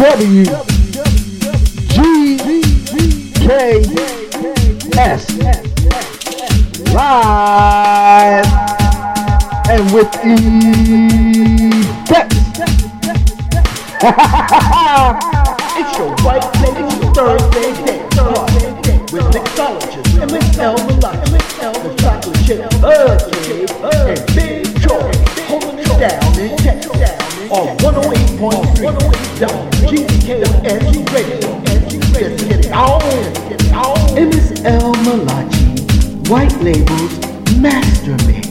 W G K S live and with effects. It's your white lady Thursday dance party with mixologist and Miss L. The chocolate chip Birdcage, and Big Troy holding it down in Texas on 108.3 WGKS Radio. Just get it on, get it on. And Miss L. Malachi, White Label's Master Mix.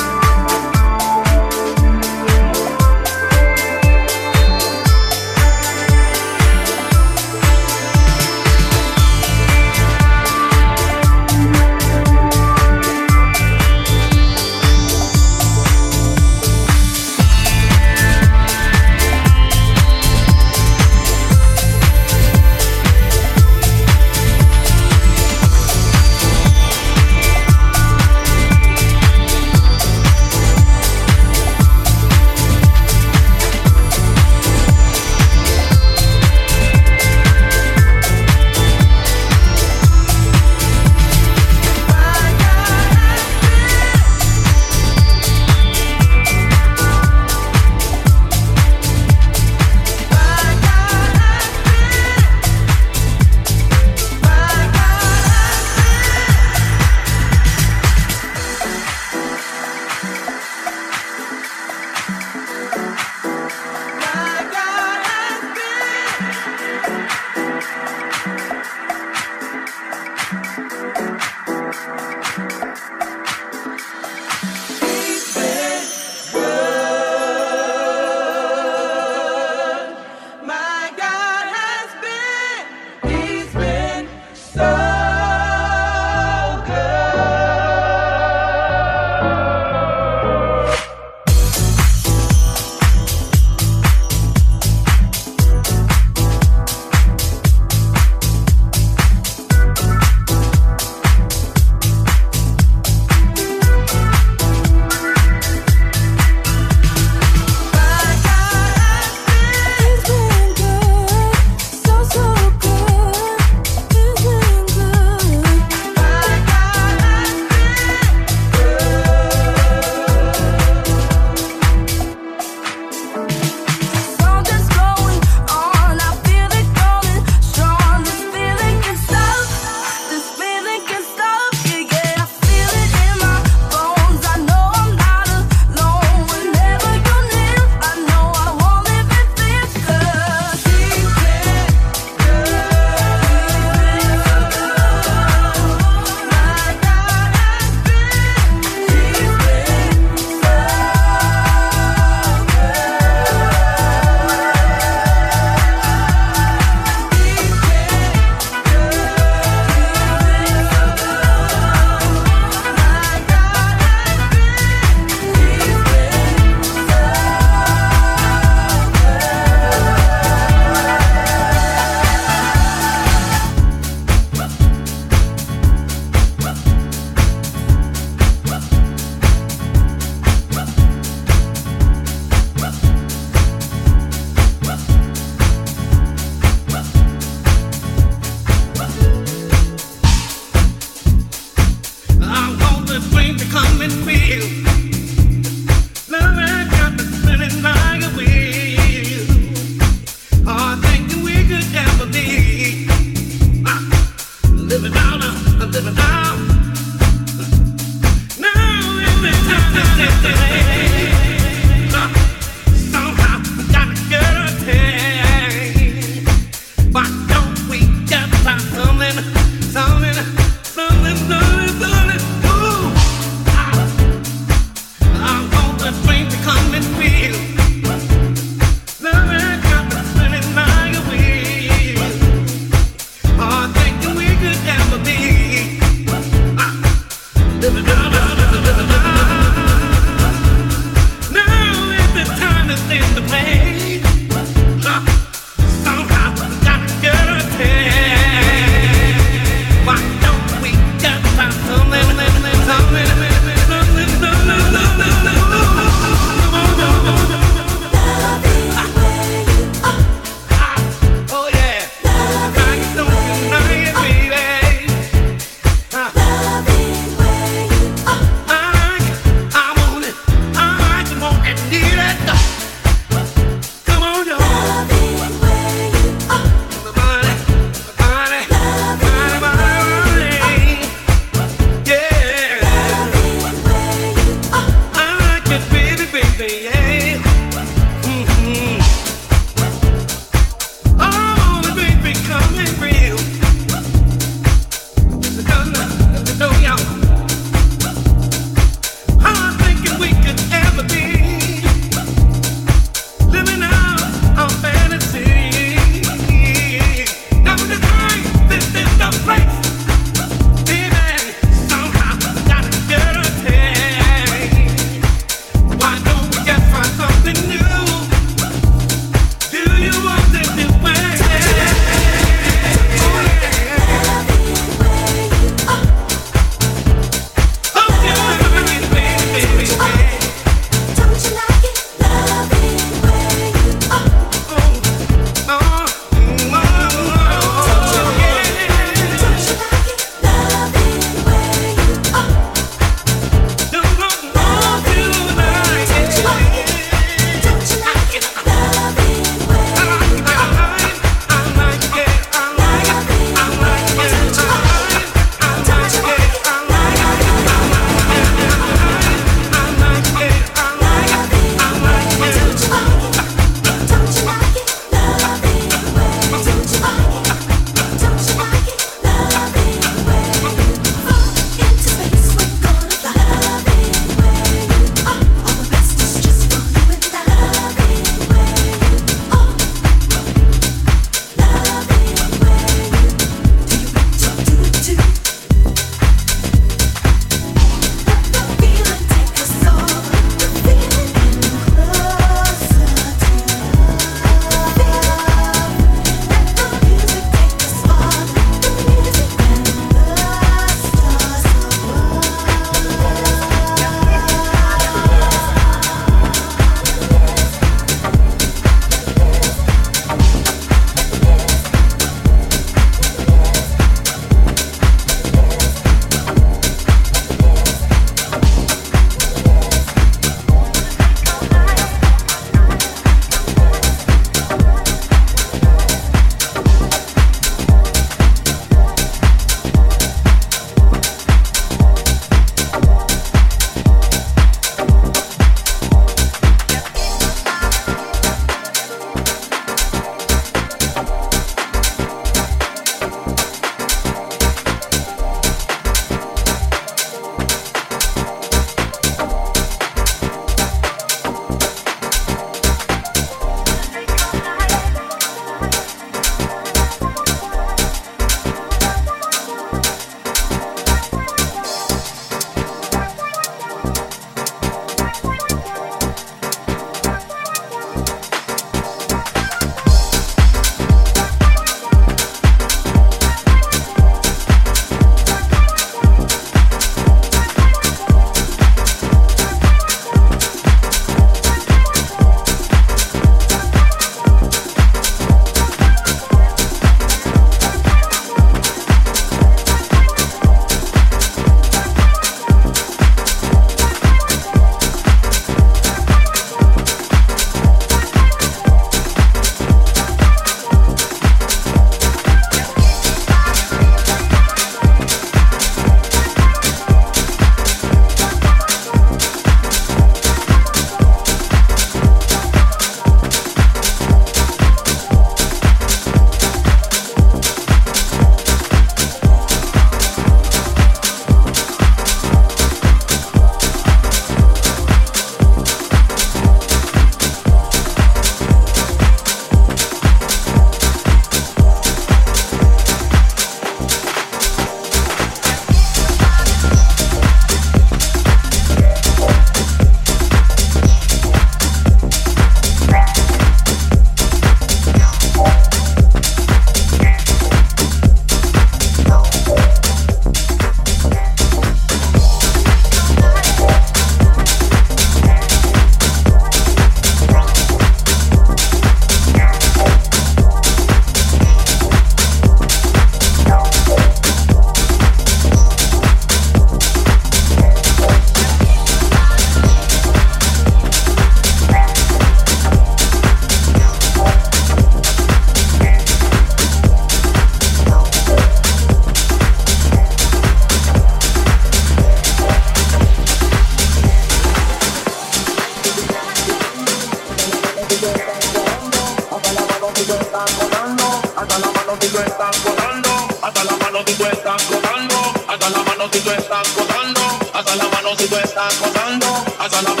estás gozando, alza la.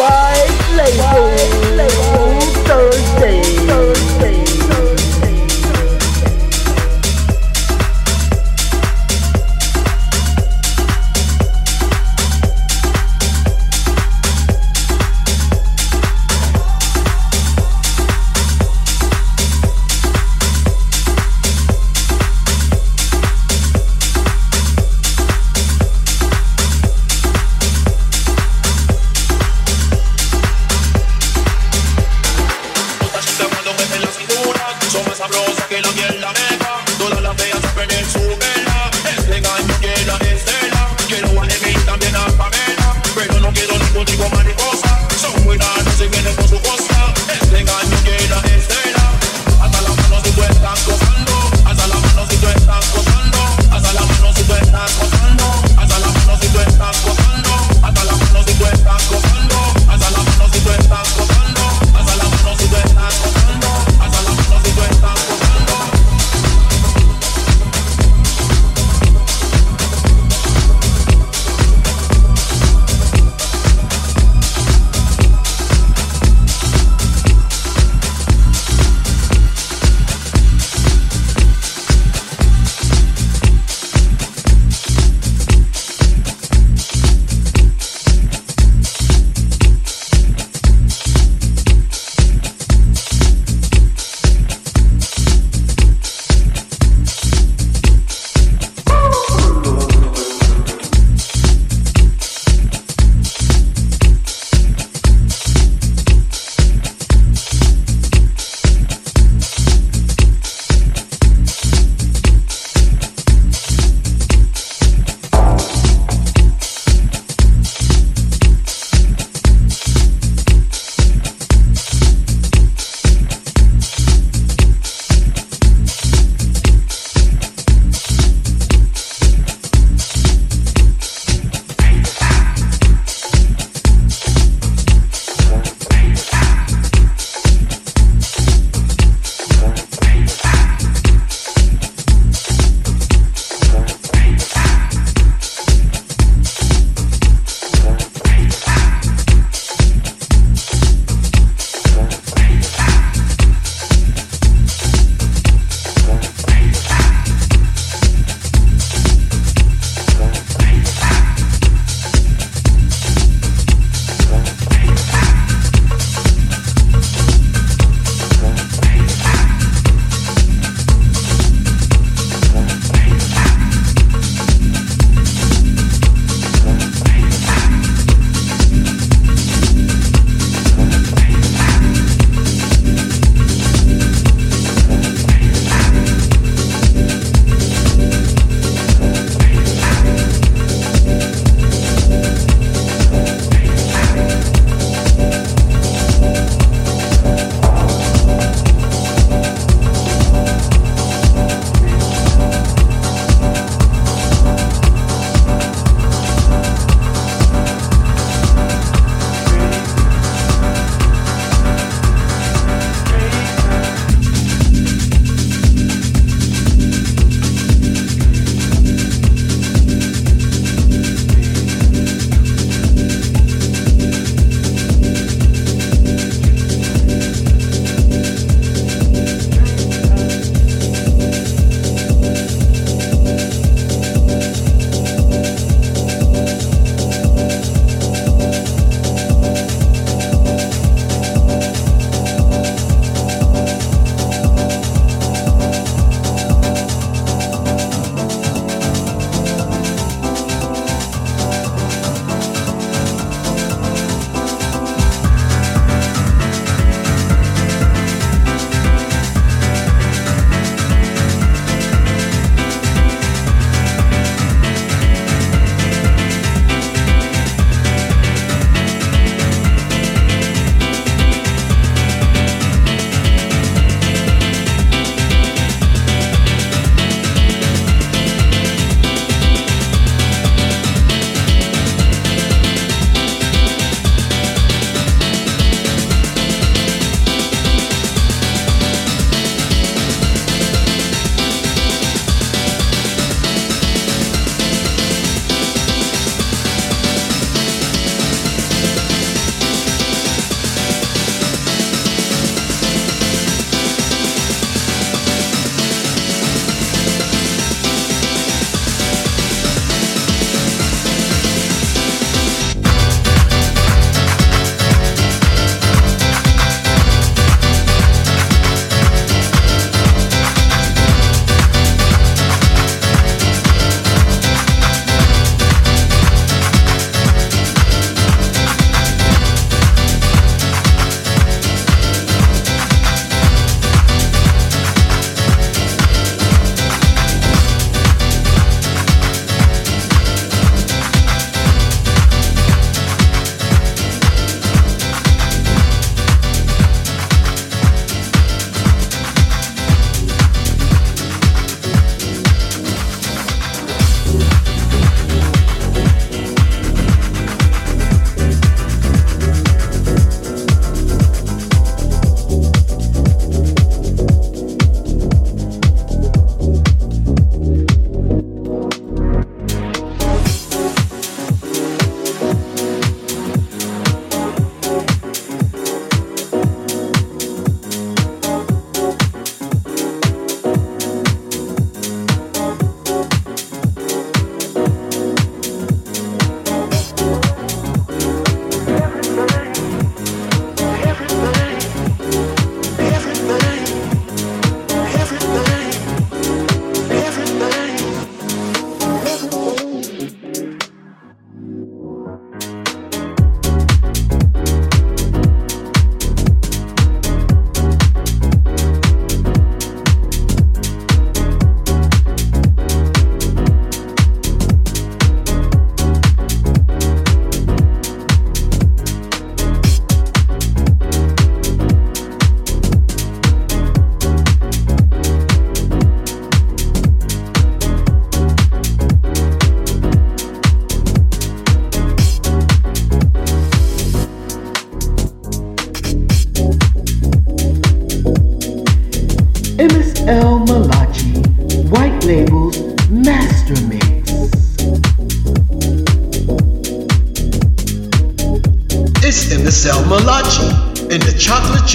White Label. Thursday.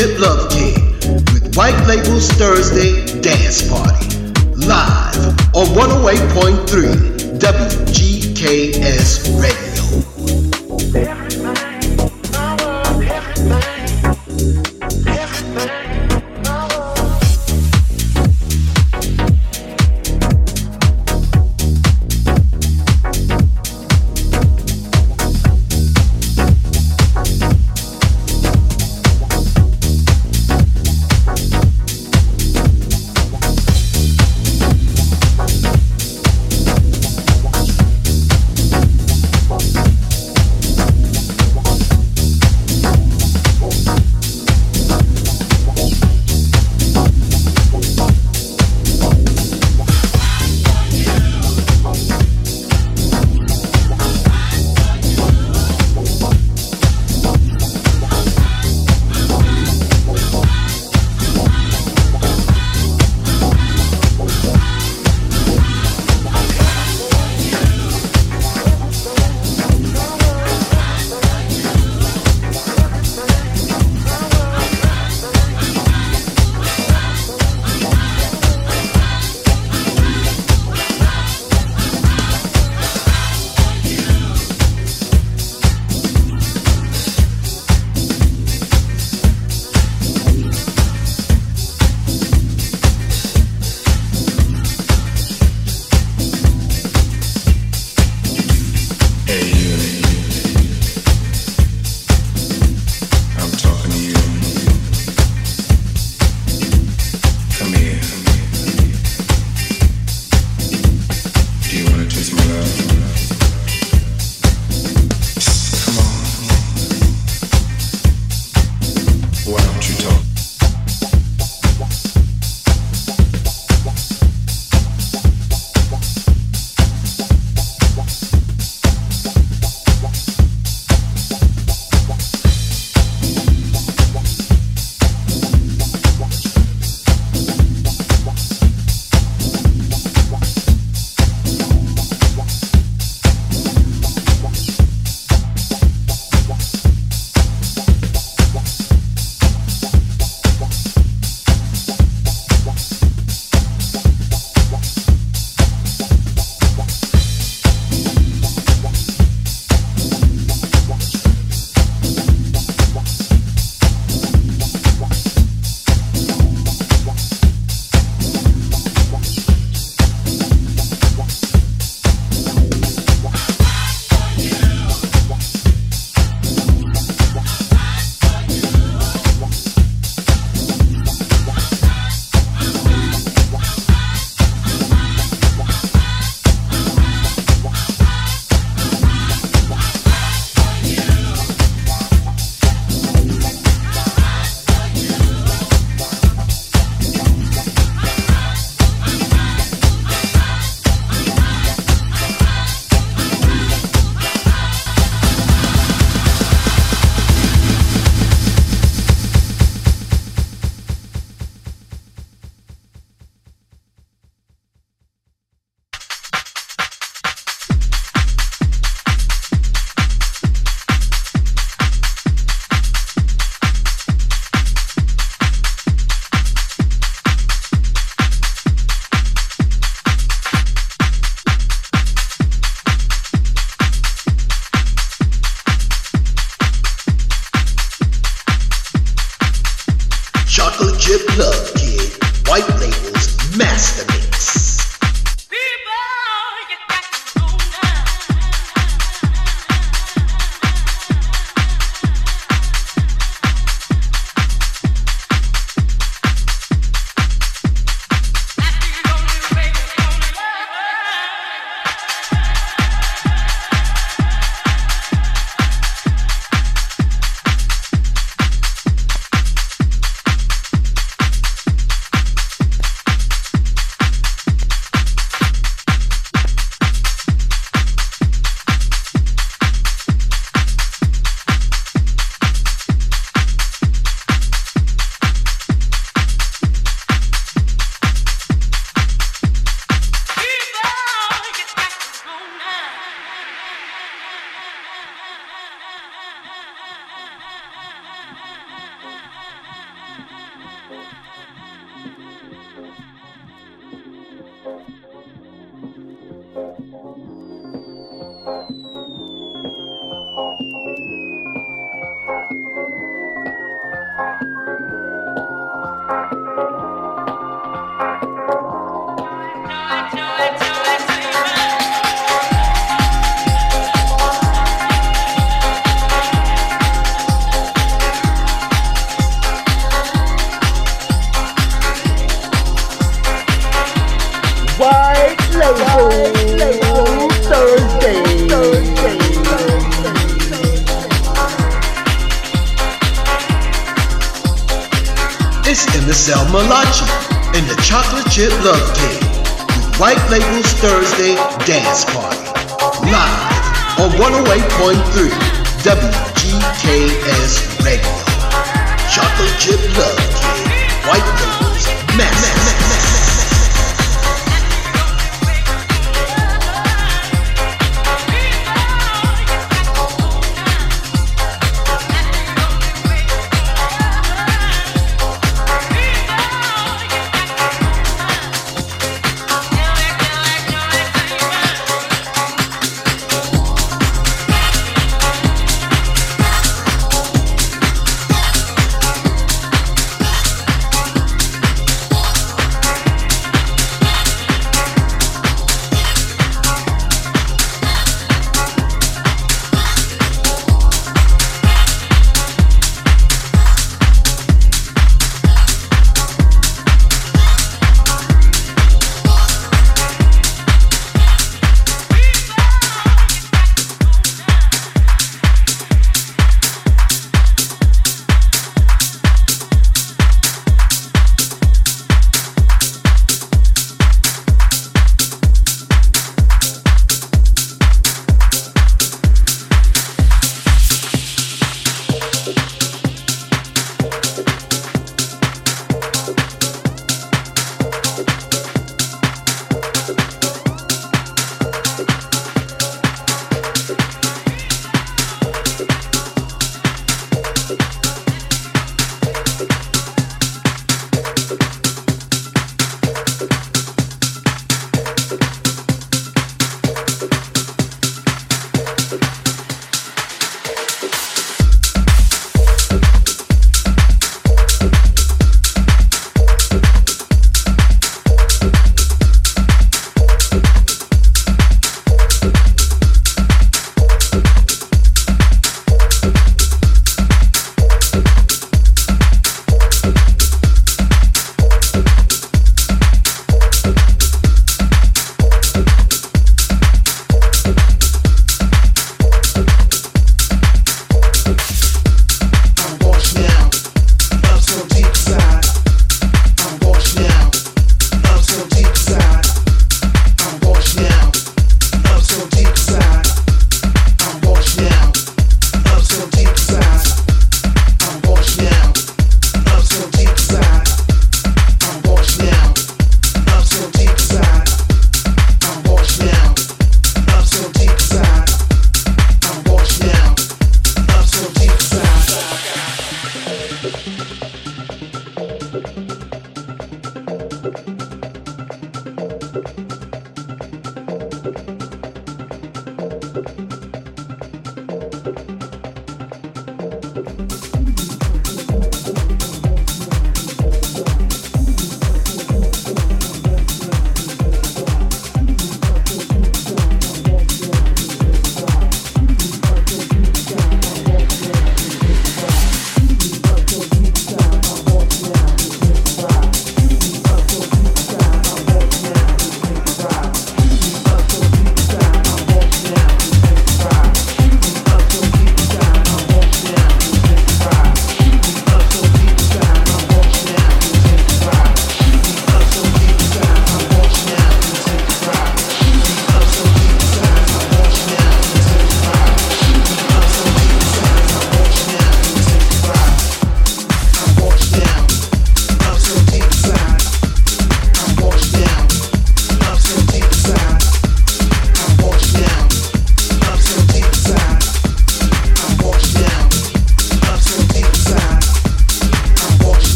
Chocolate Love King with White Labels Thursday Dance Party. Live on 108.3